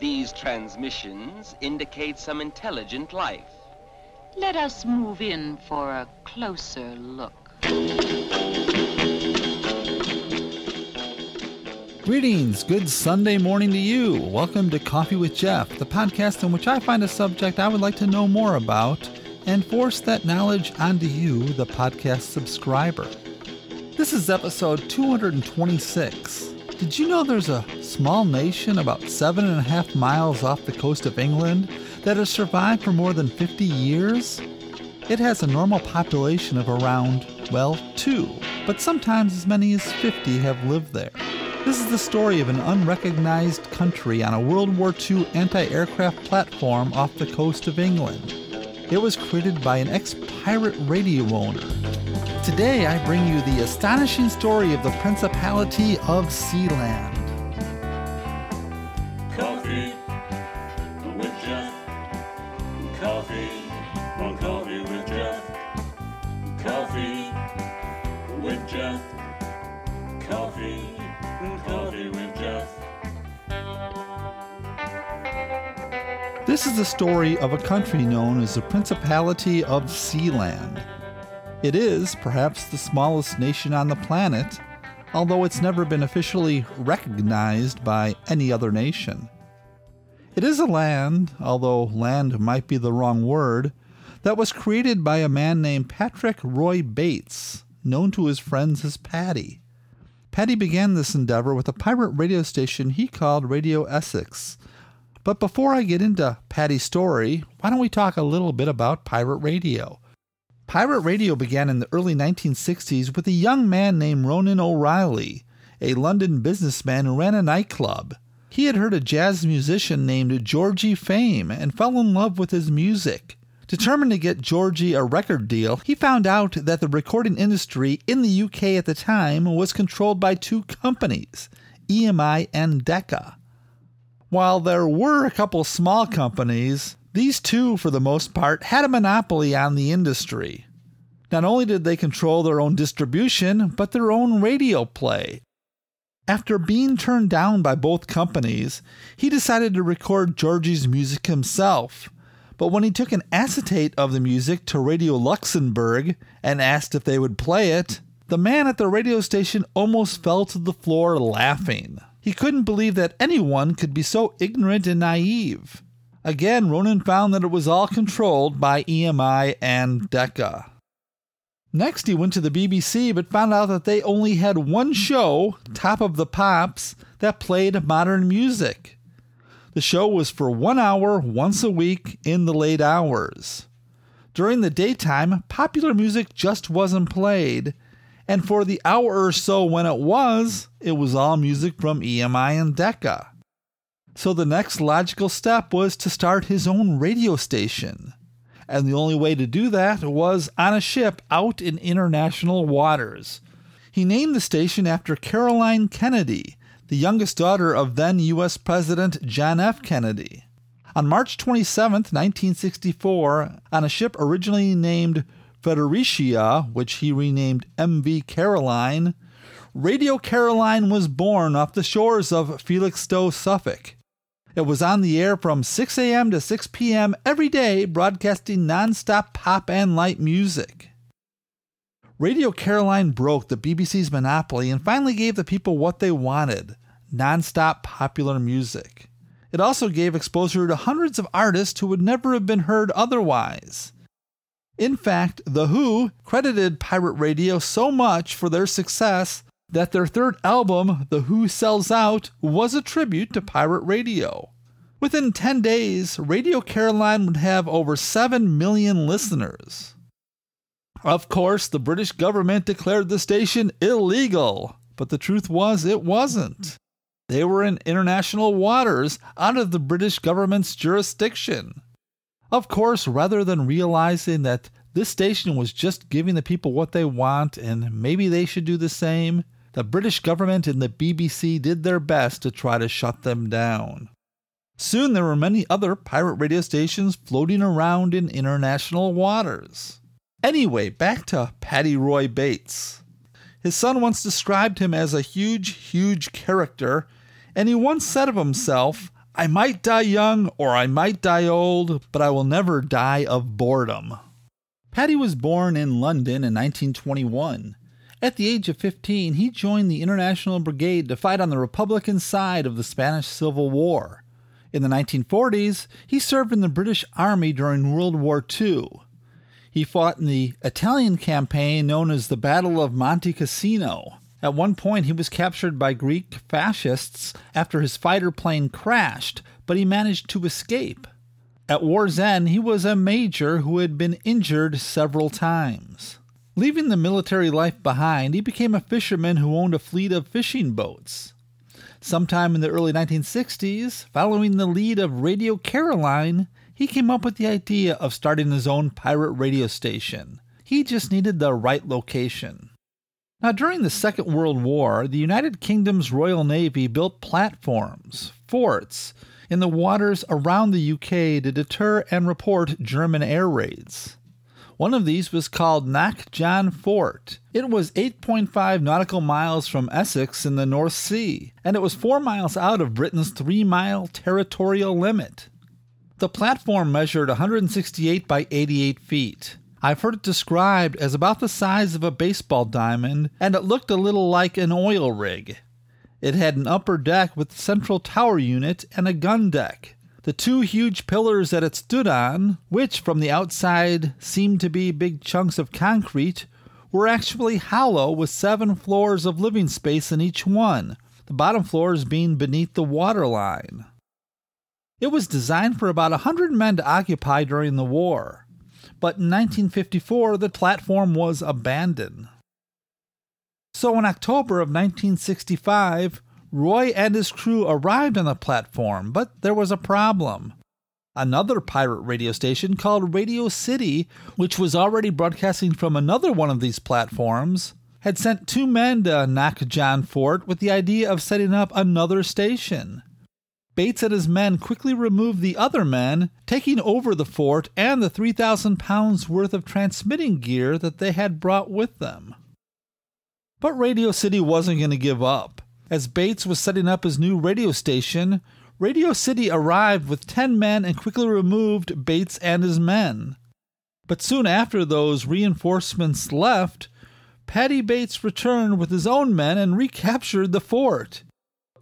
These transmissions indicate some intelligent life. Let us move in for a closer look. Greetings, good Sunday morning to you. Welcome to Coffee with Jeff, the podcast in which I find a subject I would like to know more about and force that knowledge onto you, the podcast subscriber. This is episode 226. Did you know there's a small nation about seven and a half miles off the coast of England that has survived for more than 50 years? It has a normal population of around, well, two, but sometimes as many as 50 have lived there. This is the story of an unrecognized country on a World War II anti aircraft platform off the coast of England. It was created by an ex pirate radio owner. Today I bring you the astonishing story of the Principality of Sealand. Coffee with Jeff. Coffee on Coffee with Jeff. Coffee with Jeff. Coffee, Coffee with Jeff. This is the story of a country known as the Principality of Sealand. It is, perhaps, the smallest nation on the planet, although it's never been officially recognized by any other nation. It is a land, although land might be the wrong word, that was created by a man named Patrick Roy Bates, known to his friends as Paddy. Paddy began this endeavor with a pirate radio station he called Radio Essex. But before I get into Paddy's story, why don't we talk a little bit about pirate radio? Pirate radio began in the early 1960s with a young man named Ronan O'Reilly, a London businessman who ran a nightclub. He had heard a jazz musician named Georgie Fame and fell in love with his music. Determined to get Georgie a record deal, he found out that the recording industry in the UK at the time was controlled by two companies, EMI and Decca. While there were a couple small companies, these two, for the most part, had a monopoly on the industry. Not only did they control their own distribution, but their own radio play. After being turned down by both companies, he decided to record Georgie's music himself. But when he took an acetate of the music to Radio Luxembourg and asked if they would play it, the man at the radio station almost fell to the floor laughing. He couldn't believe that anyone could be so ignorant and naive. Again, Ronan found that it was all controlled by EMI and Decca. Next, he went to the BBC but found out that they only had one show, Top of the Pops, that played modern music. The show was for one hour once a week in the late hours. During the daytime, popular music just wasn't played, and for the hour or so when it was, it was all music from EMI and Decca. So the next logical step was to start his own radio station. And the only way to do that was on a ship out in international waters. He named the station after Caroline Kennedy, the youngest daughter of then U.S. President John F. Kennedy. On March 27, 1964, on a ship originally named Fredericia, which he renamed MV Caroline, Radio Caroline was born off the shores of Felixstowe, Suffolk. It was on the air from 6 a.m. to 6 p.m. every day, broadcasting nonstop pop and light music. Radio Caroline broke the BBC's monopoly and finally gave the people what they wanted nonstop popular music. It also gave exposure to hundreds of artists who would never have been heard otherwise. In fact, The Who credited pirate radio so much for their success that their third album, The Who Sells Out, was a tribute to pirate radio. Within 10 days, Radio Caroline would have over 7 million listeners. Of course, the British government declared the station illegal, but the truth was it wasn't. They were in international waters out of the British government's jurisdiction. Of course, rather than realizing that this station was just giving the people what they want and maybe they should do the same, the British government and the BBC did their best to try to shut them down. Soon there were many other pirate radio stations floating around in international waters. Anyway, back to Paddy Roy Bates. His son once described him as a huge, huge character, and he once said of himself, I might die young or I might die old, but I will never die of boredom. Paddy was born in London in 1921. At the age of 15, he joined the International Brigade to fight on the Republican side of the Spanish Civil War. In the 1940s, he served in the British Army during World War II. He fought in the Italian campaign known as the Battle of Monte Cassino. At one point, he was captured by Greek fascists after his fighter plane crashed, but he managed to escape. At war's end, he was a major who had been injured several times. Leaving the military life behind, he became a fisherman who owned a fleet of fishing boats. Sometime in the early 1960s, following the lead of Radio Caroline, he came up with the idea of starting his own pirate radio station. He just needed the right location. Now, during the Second World War, the United Kingdom's Royal Navy built platforms, forts, in the waters around the UK to deter and report German air raids. One of these was called Knockjohn Fort. It was 8.5 nautical miles from Essex in the North Sea, and it was four miles out of Britain's three mile territorial limit. The platform measured 168 by 88 feet. I've heard it described as about the size of a baseball diamond, and it looked a little like an oil rig. It had an upper deck with a central tower unit and a gun deck. The two huge pillars that it stood on, which from the outside seemed to be big chunks of concrete, were actually hollow with seven floors of living space in each one, the bottom floors being beneath the water line. It was designed for about a hundred men to occupy during the war, but in 1954 the platform was abandoned. So in October of 1965, Roy and his crew arrived on the platform, but there was a problem. Another pirate radio station called Radio City, which was already broadcasting from another one of these platforms, had sent two men to Knockjohn Fort with the idea of setting up another station. Bates and his men quickly removed the other men, taking over the fort and the 3,000 pounds worth of transmitting gear that they had brought with them. But Radio City wasn't going to give up. As Bates was setting up his new radio station, Radio City arrived with 10 men and quickly removed Bates and his men. But soon after those reinforcements left, Paddy Bates returned with his own men and recaptured the fort.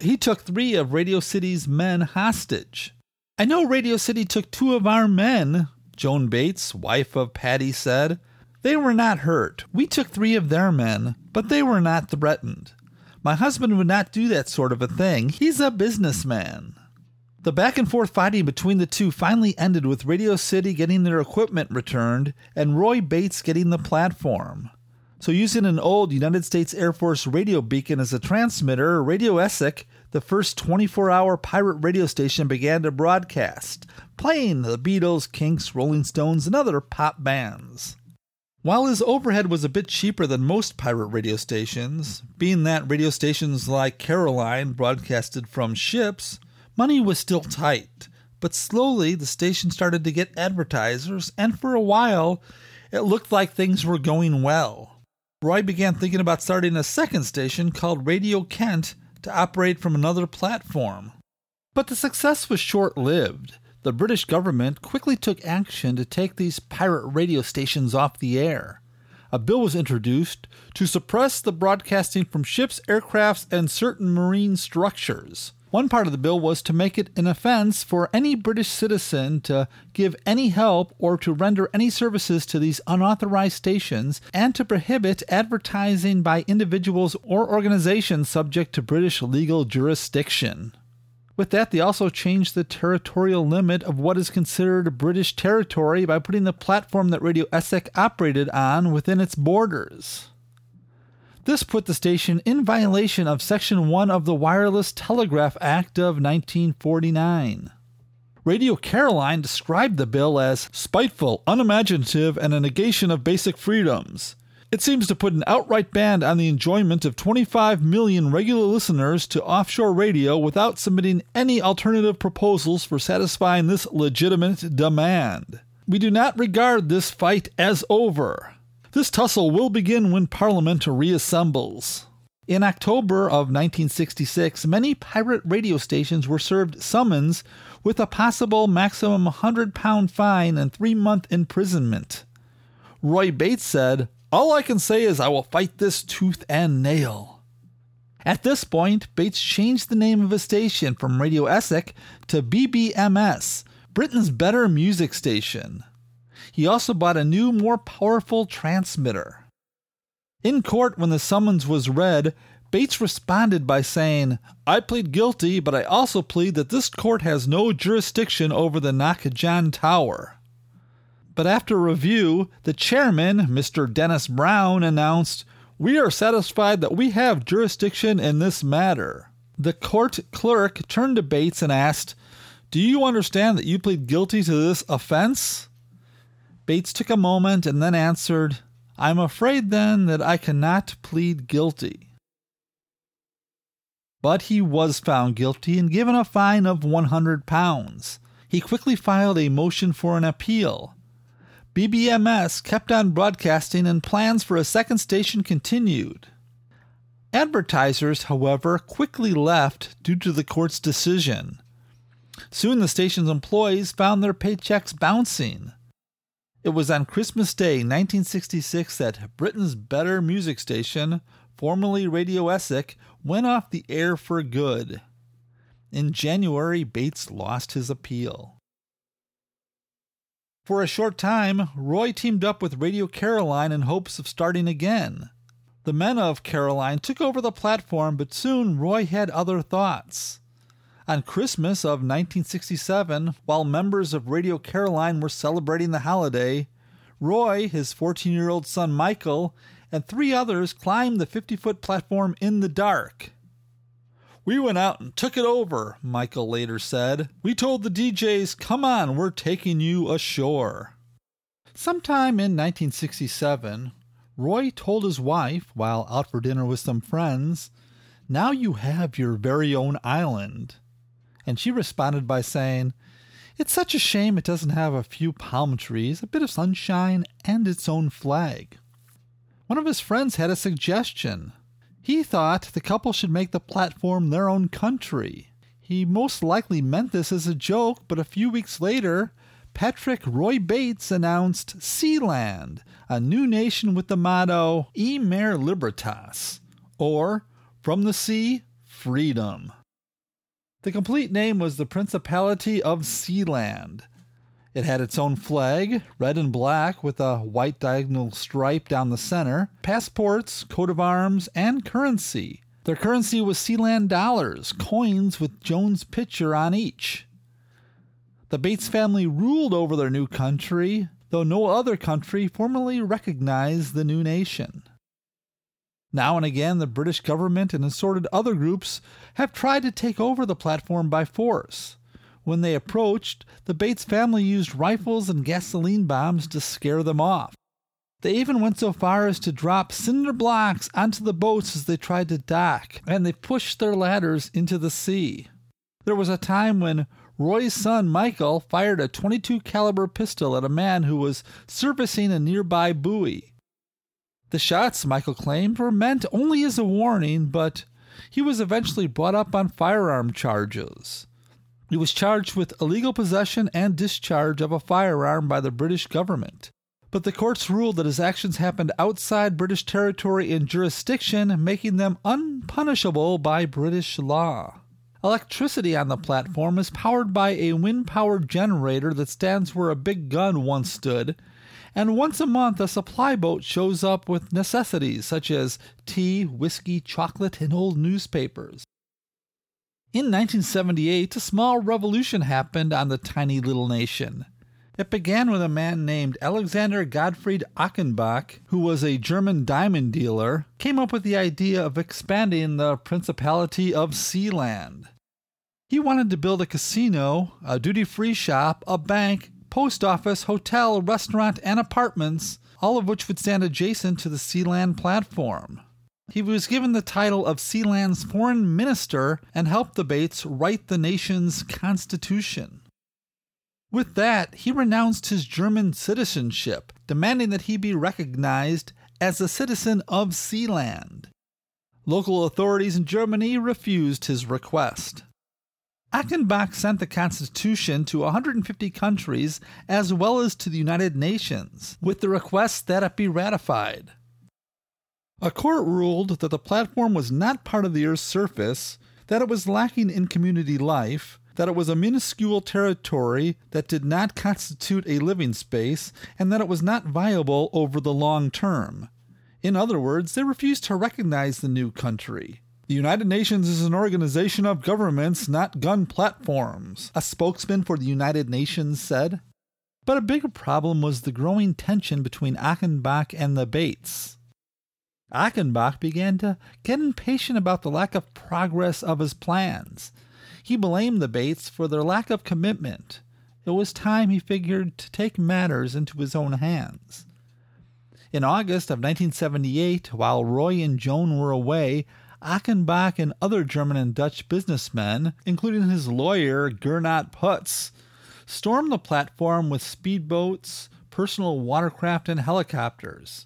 He took three of Radio City's men hostage. I know Radio City took two of our men, Joan Bates, wife of Paddy, said. They were not hurt. We took three of their men, but they were not threatened. My husband would not do that sort of a thing. He's a businessman. The back and forth fighting between the two finally ended with Radio City getting their equipment returned and Roy Bates getting the platform. So, using an old United States Air Force radio beacon as a transmitter, Radio Essex, the first 24 hour pirate radio station, began to broadcast, playing the Beatles, Kinks, Rolling Stones, and other pop bands. While his overhead was a bit cheaper than most pirate radio stations, being that radio stations like Caroline broadcasted from ships, money was still tight. But slowly the station started to get advertisers, and for a while it looked like things were going well. Roy began thinking about starting a second station called Radio Kent to operate from another platform. But the success was short lived the British government quickly took action to take these pirate radio stations off the air. A bill was introduced to suppress the broadcasting from ships, aircrafts, and certain marine structures. One part of the bill was to make it an offense for any British citizen to give any help or to render any services to these unauthorized stations and to prohibit advertising by individuals or organizations subject to British legal jurisdiction. With that, they also changed the territorial limit of what is considered British territory by putting the platform that Radio Essex operated on within its borders. This put the station in violation of Section 1 of the Wireless Telegraph Act of 1949. Radio Caroline described the bill as spiteful, unimaginative, and a negation of basic freedoms. It seems to put an outright ban on the enjoyment of 25 million regular listeners to offshore radio without submitting any alternative proposals for satisfying this legitimate demand. We do not regard this fight as over. This tussle will begin when Parliament reassembles. In October of 1966, many pirate radio stations were served summons with a possible maximum 100 pound fine and three month imprisonment. Roy Bates said, All I can say is I will fight this tooth and nail. At this point, Bates changed the name of his station from Radio Essex to BBMS, Britain's better music station. He also bought a new, more powerful transmitter. In court, when the summons was read, Bates responded by saying, I plead guilty, but I also plead that this court has no jurisdiction over the Knockjohn Tower. But after review, the chairman, Mr. Dennis Brown, announced, We are satisfied that we have jurisdiction in this matter. The court clerk turned to Bates and asked, Do you understand that you plead guilty to this offense? Bates took a moment and then answered, I'm afraid then that I cannot plead guilty. But he was found guilty and given a fine of 100 pounds. He quickly filed a motion for an appeal. BBMS kept on broadcasting and plans for a second station continued. Advertisers, however, quickly left due to the court's decision. Soon the station's employees found their paychecks bouncing. It was on Christmas Day, 1966, that Britain's better music station, formerly Radio Essex, went off the air for good. In January, Bates lost his appeal. For a short time, Roy teamed up with Radio Caroline in hopes of starting again. The men of Caroline took over the platform, but soon Roy had other thoughts. On Christmas of 1967, while members of Radio Caroline were celebrating the holiday, Roy, his 14 year old son Michael, and three others climbed the 50 foot platform in the dark. We went out and took it over, Michael later said. We told the DJs, come on, we're taking you ashore. Sometime in 1967, Roy told his wife, while out for dinner with some friends, Now you have your very own island and she responded by saying, It's such a shame it doesn't have a few palm trees, a bit of sunshine, and its own flag. One of his friends had a suggestion. He thought the couple should make the platform their own country. He most likely meant this as a joke, but a few weeks later, Patrick Roy Bates announced Sealand, a new nation with the motto E Mare Libertas, or From the Sea, Freedom. The complete name was the Principality of Sealand. It had its own flag, red and black, with a white diagonal stripe down the center, passports, coat of arms, and currency. Their currency was Sealand dollars, coins with Joan's picture on each. The Bates family ruled over their new country, though no other country formally recognized the new nation. Now and again, the British government and assorted other groups have tried to take over the platform by force. When they approached, the Bates family used rifles and gasoline bombs to scare them off. They even went so far as to drop cinder blocks onto the boats as they tried to dock, and they pushed their ladders into the sea. There was a time when Roy's son Michael fired a 22 caliber pistol at a man who was servicing a nearby buoy. The shots, Michael claimed, were meant only as a warning, but he was eventually brought up on firearm charges. He was charged with illegal possession and discharge of a firearm by the British government. But the courts ruled that his actions happened outside British territory and jurisdiction, making them unpunishable by British law. Electricity on the platform is powered by a wind powered generator that stands where a big gun once stood and once a month a supply boat shows up with necessities such as tea, whiskey, chocolate, and old newspapers. In 1978, a small revolution happened on the tiny little nation. It began with a man named Alexander Gottfried Achenbach, who was a German diamond dealer, came up with the idea of expanding the Principality of Sealand. He wanted to build a casino, a duty free shop, a bank, post office, hotel, restaurant, and apartments, all of which would stand adjacent to the Sealand platform. He was given the title of Sealand's foreign minister and helped the Bates write the nation's constitution. With that, he renounced his German citizenship, demanding that he be recognized as a citizen of Sealand. Local authorities in Germany refused his request. Achenbach sent the Constitution to 150 countries as well as to the United Nations with the request that it be ratified. A court ruled that the platform was not part of the Earth's surface, that it was lacking in community life, that it was a minuscule territory that did not constitute a living space, and that it was not viable over the long term. In other words, they refused to recognize the new country. The United Nations is an organization of governments, not gun platforms, a spokesman for the United Nations said. But a bigger problem was the growing tension between Achenbach and the Bates. Achenbach began to get impatient about the lack of progress of his plans. He blamed the Bates for their lack of commitment. It was time, he figured, to take matters into his own hands. In August of 1978, while Roy and Joan were away, Achenbach and other German and Dutch businessmen, including his lawyer Gernot Putz, stormed the platform with speedboats, personal watercraft, and helicopters.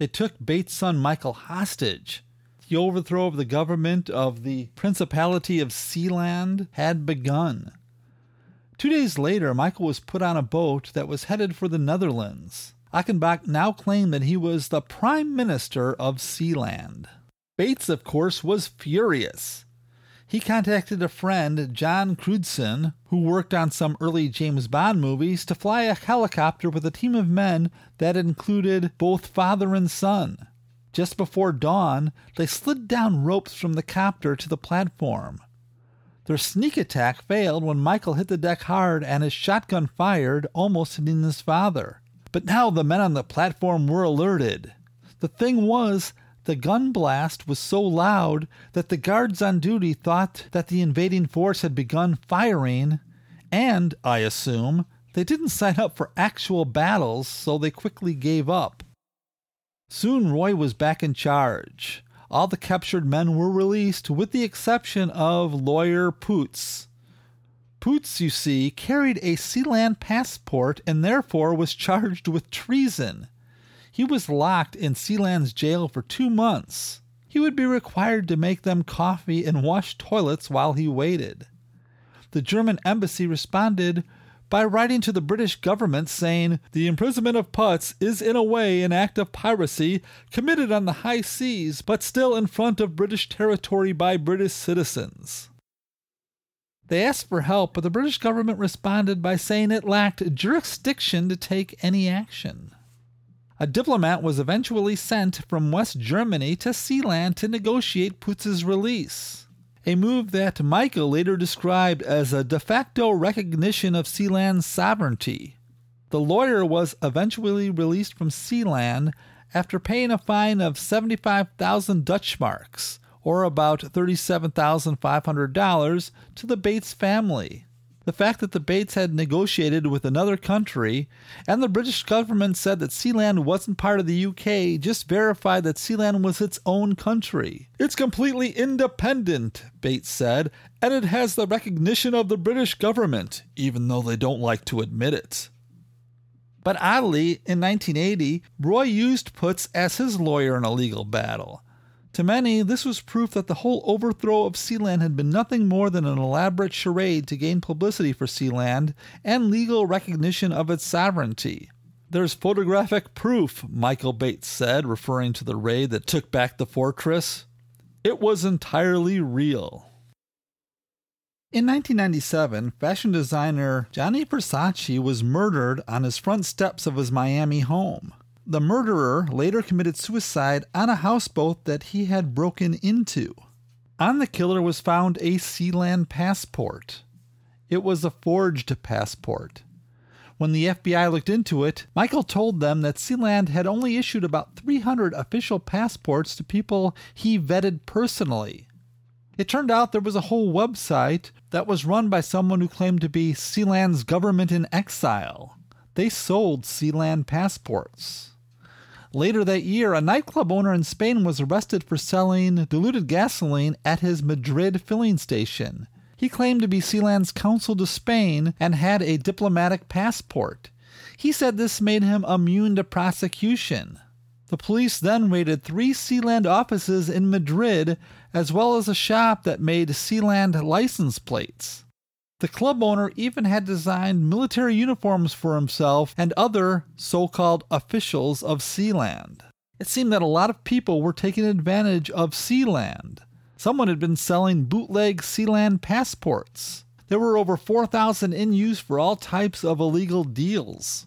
They took Bates' son Michael hostage. The overthrow of the government of the Principality of Sealand had begun. Two days later, Michael was put on a boat that was headed for the Netherlands. Achenbach now claimed that he was the Prime Minister of Sealand. Bates, of course, was furious. He contacted a friend, John Crewdson, who worked on some early James Bond movies, to fly a helicopter with a team of men that included both father and son. Just before dawn, they slid down ropes from the copter to the platform. Their sneak attack failed when Michael hit the deck hard and his shotgun fired, almost hitting his father. But now the men on the platform were alerted. The thing was, the gun blast was so loud that the guards on duty thought that the invading force had begun firing, and, I assume, they didn't sign up for actual battles, so they quickly gave up. Soon Roy was back in charge. All the captured men were released, with the exception of lawyer Putz. Putz, you see, carried a Sealand passport and therefore was charged with treason. He was locked in Sealand's jail for two months. He would be required to make them coffee and wash toilets while he waited. The German embassy responded by writing to the British government saying the imprisonment of Putz is in a way an act of piracy committed on the high seas but still in front of British territory by British citizens. They asked for help, but the British government responded by saying it lacked jurisdiction to take any action. A diplomat was eventually sent from West Germany to Sealand to negotiate Putz's release, a move that Michael later described as a de facto recognition of Sealand's sovereignty. The lawyer was eventually released from Sealand after paying a fine of 75,000 Dutch marks, or about $37,500, to the Bates family. The fact that the Bates had negotiated with another country and the British government said that Sealand wasn't part of the UK just verified that Sealand was its own country. It's completely independent, Bates said, and it has the recognition of the British government, even though they don't like to admit it. But oddly, in 1980, Roy used Putz as his lawyer in a legal battle. To many, this was proof that the whole overthrow of Sealand had been nothing more than an elaborate charade to gain publicity for Sealand and legal recognition of its sovereignty. There's photographic proof, Michael Bates said, referring to the raid that took back the fortress. It was entirely real. In 1997, fashion designer Gianni Versace was murdered on his front steps of his Miami home. The murderer later committed suicide on a houseboat that he had broken into. On the killer was found a Sealand passport. It was a forged passport. When the FBI looked into it, Michael told them that Sealand had only issued about 300 official passports to people he vetted personally. It turned out there was a whole website that was run by someone who claimed to be Sealand's government in exile. They sold Sealand passports. Later that year, a nightclub owner in Spain was arrested for selling diluted gasoline at his Madrid filling station. He claimed to be Sealand's consul to Spain and had a diplomatic passport. He said this made him immune to prosecution. The police then raided three Sealand offices in Madrid, as well as a shop that made Sealand license plates. The club owner even had designed military uniforms for himself and other so called officials of Sealand. It seemed that a lot of people were taking advantage of Sealand. Someone had been selling bootleg Sealand passports. There were over 4,000 in use for all types of illegal deals.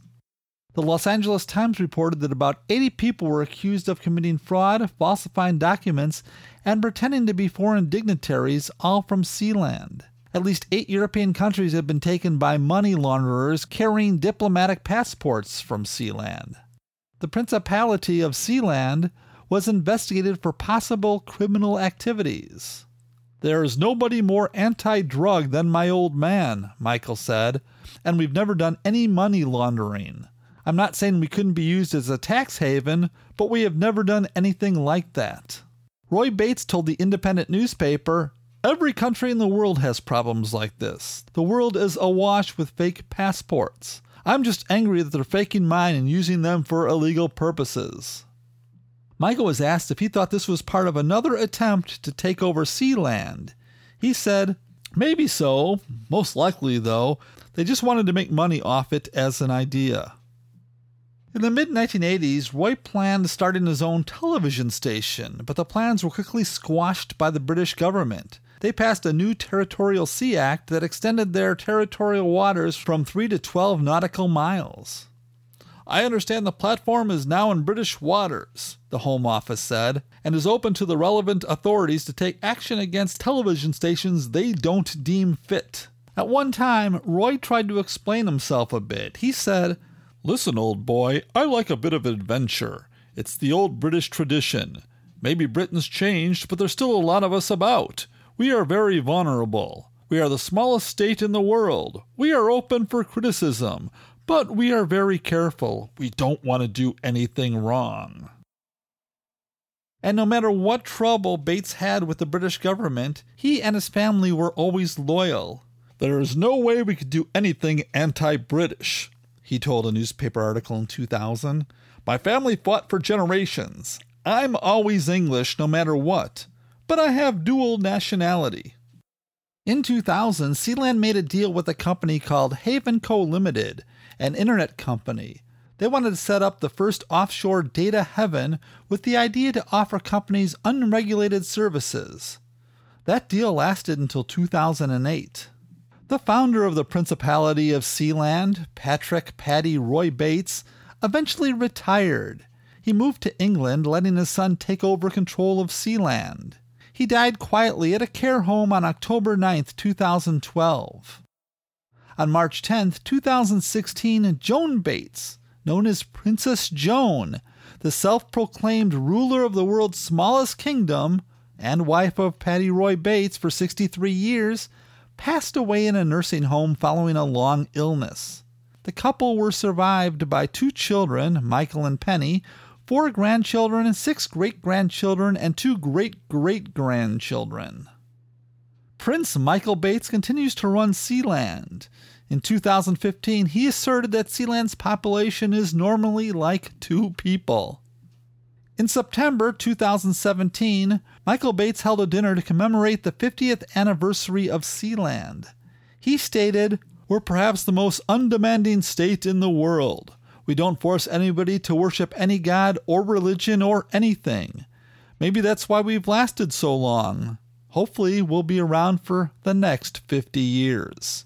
The Los Angeles Times reported that about 80 people were accused of committing fraud, falsifying documents, and pretending to be foreign dignitaries, all from Sealand. At least eight European countries have been taken by money launderers carrying diplomatic passports from Sealand. The Principality of Sealand was investigated for possible criminal activities. There is nobody more anti drug than my old man, Michael said, and we've never done any money laundering. I'm not saying we couldn't be used as a tax haven, but we have never done anything like that. Roy Bates told the independent newspaper Every country in the world has problems like this. The world is awash with fake passports. I'm just angry that they're faking mine and using them for illegal purposes. Michael was asked if he thought this was part of another attempt to take over Sealand. He said, Maybe so. Most likely, though, they just wanted to make money off it as an idea. In the mid 1980s, Roy planned starting his own television station, but the plans were quickly squashed by the British government. They passed a new Territorial Sea Act that extended their territorial waters from 3 to 12 nautical miles. I understand the platform is now in British waters, the Home Office said, and is open to the relevant authorities to take action against television stations they don't deem fit. At one time, Roy tried to explain himself a bit. He said, Listen, old boy, I like a bit of adventure. It's the old British tradition. Maybe Britain's changed, but there's still a lot of us about. We are very vulnerable. We are the smallest state in the world. We are open for criticism, but we are very careful. We don't want to do anything wrong. And no matter what trouble Bates had with the British government, he and his family were always loyal. There is no way we could do anything anti British he told a newspaper article in 2000. My family fought for generations. I'm always English no matter what, but I have dual nationality. In 2000, Sealand made a deal with a company called HavenCo Limited, an internet company. They wanted to set up the first offshore data haven with the idea to offer companies unregulated services. That deal lasted until 2008. The founder of the Principality of Sealand, Patrick Paddy Roy Bates, eventually retired. He moved to England, letting his son take over control of Sealand. He died quietly at a care home on October 9, 2012. On March 10, 2016, Joan Bates, known as Princess Joan, the self proclaimed ruler of the world's smallest kingdom and wife of Paddy Roy Bates for 63 years, passed away in a nursing home following a long illness. The couple were survived by two children, Michael and Penny, four grandchildren, and six great grandchildren, and two great great grandchildren. Prince Michael Bates continues to run Sealand. In 2015, he asserted that Sealand's population is normally like two people. In September 2017, Michael Bates held a dinner to commemorate the 50th anniversary of Sealand. He stated, We're perhaps the most undemanding state in the world. We don't force anybody to worship any god or religion or anything. Maybe that's why we've lasted so long. Hopefully, we'll be around for the next 50 years.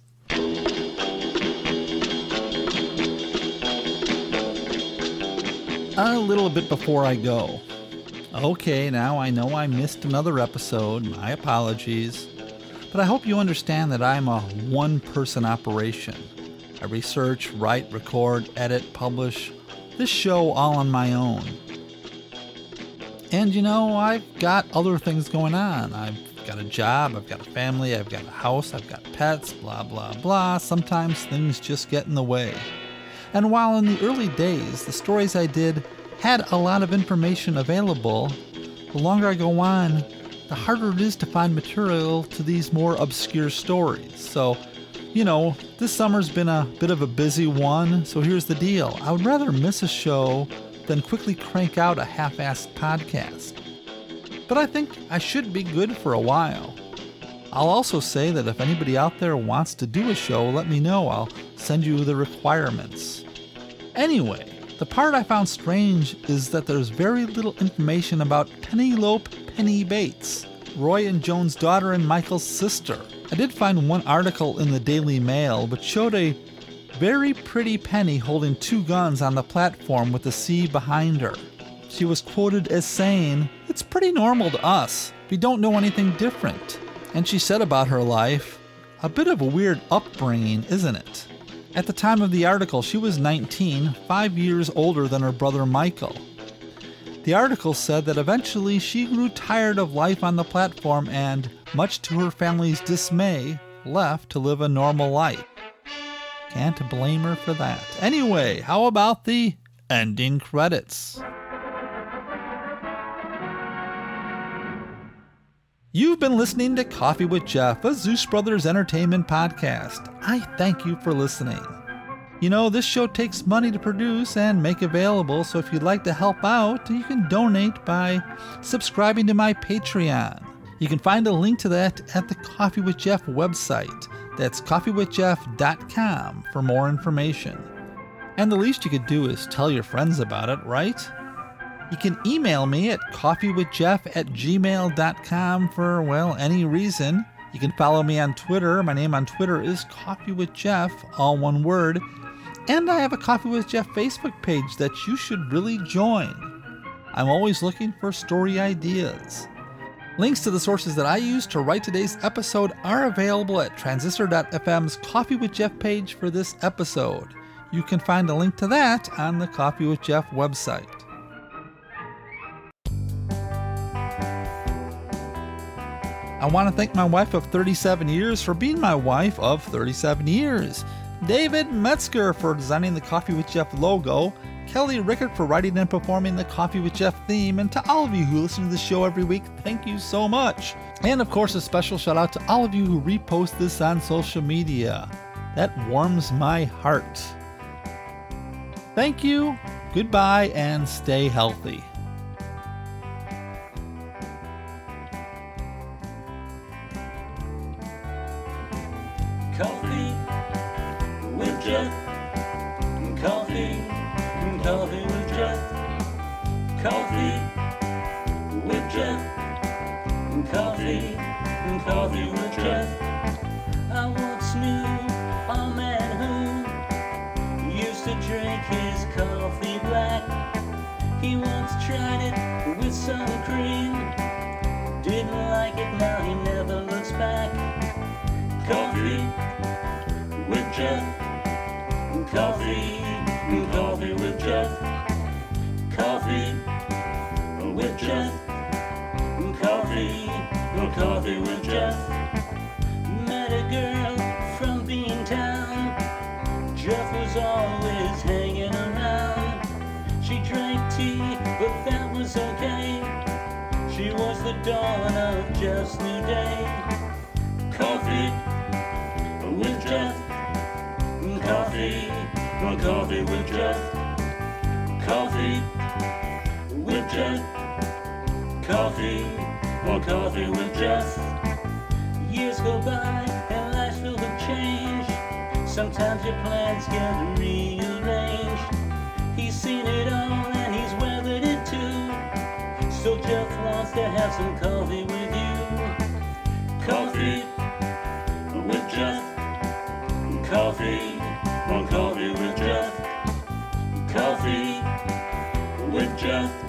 a little bit before I go. Okay, now I know I missed another episode. My apologies. But I hope you understand that I'm a one person operation. I research, write, record, edit, publish this show all on my own. And you know, I've got other things going on. I've got a job, I've got a family, I've got a house, I've got pets, blah, blah, blah. Sometimes things just get in the way. And while in the early days the stories I did had a lot of information available, the longer I go on, the harder it is to find material to these more obscure stories. So, you know, this summer's been a bit of a busy one, so here's the deal. I would rather miss a show than quickly crank out a half assed podcast. But I think I should be good for a while. I'll also say that if anybody out there wants to do a show, let me know. I'll send you the requirements. Anyway, the part I found strange is that there's very little information about Penelope Penny Bates, Roy and Joan's daughter and Michael's sister. I did find one article in the Daily Mail which showed a very pretty Penny holding two guns on the platform with the sea behind her. She was quoted as saying, It's pretty normal to us. We don't know anything different. And she said about her life, A bit of a weird upbringing, isn't it? At the time of the article, she was 19, five years older than her brother Michael. The article said that eventually she grew tired of life on the platform and, much to her family's dismay, left to live a normal life. Can't blame her for that. Anyway, how about the ending credits? You've been listening to Coffee with Jeff, a Zeus Brothers Entertainment podcast. I thank you for listening. You know, this show takes money to produce and make available, so if you'd like to help out, you can donate by subscribing to my Patreon. You can find a link to that at the Coffee with Jeff website. That's coffeewithjeff.com for more information. And the least you could do is tell your friends about it, right? You can email me at coffeewithjeff at gmail.com for, well, any reason. You can follow me on Twitter. My name on Twitter is Coffee with Jeff, all one word. And I have a Coffee with Jeff Facebook page that you should really join. I'm always looking for story ideas. Links to the sources that I used to write today's episode are available at transistor.fm's Coffee with Jeff page for this episode. You can find a link to that on the Coffee with Jeff website. I want to thank my wife of 37 years for being my wife of 37 years. David Metzger for designing the Coffee with Jeff logo, Kelly Rickard for writing and performing the Coffee with Jeff theme, and to all of you who listen to the show every week, thank you so much. And of course, a special shout out to all of you who repost this on social media. That warms my heart. Thank you, goodbye, and stay healthy. Coffee with Jeff. Coffee, Coffee with Jeff. Coffee, coffee with Jeff. I once knew a man who used to drink his coffee black. He once tried it with some cream. Didn't like it, now he never looks back. Coffee with Jeff. Coffee, coffee with Jeff. Coffee with Jeff. Coffee, coffee with Jeff. Met a girl from Beantown. Jeff was always hanging around. She drank tea, but that was okay. She was the dawn of Jeff's new day. Coffee with Jeff. Coffee, no coffee with Jeff. Coffee with Jeff. Coffee, coffee with Jeff. Years go by and life's filled with change. Sometimes your plans get rearranged. He's seen it all and he's weathered it too. So Jeff wants to have some coffee with you. Coffee with Jeff. Coffee, coffee with Jeff. Coffee with Jeff.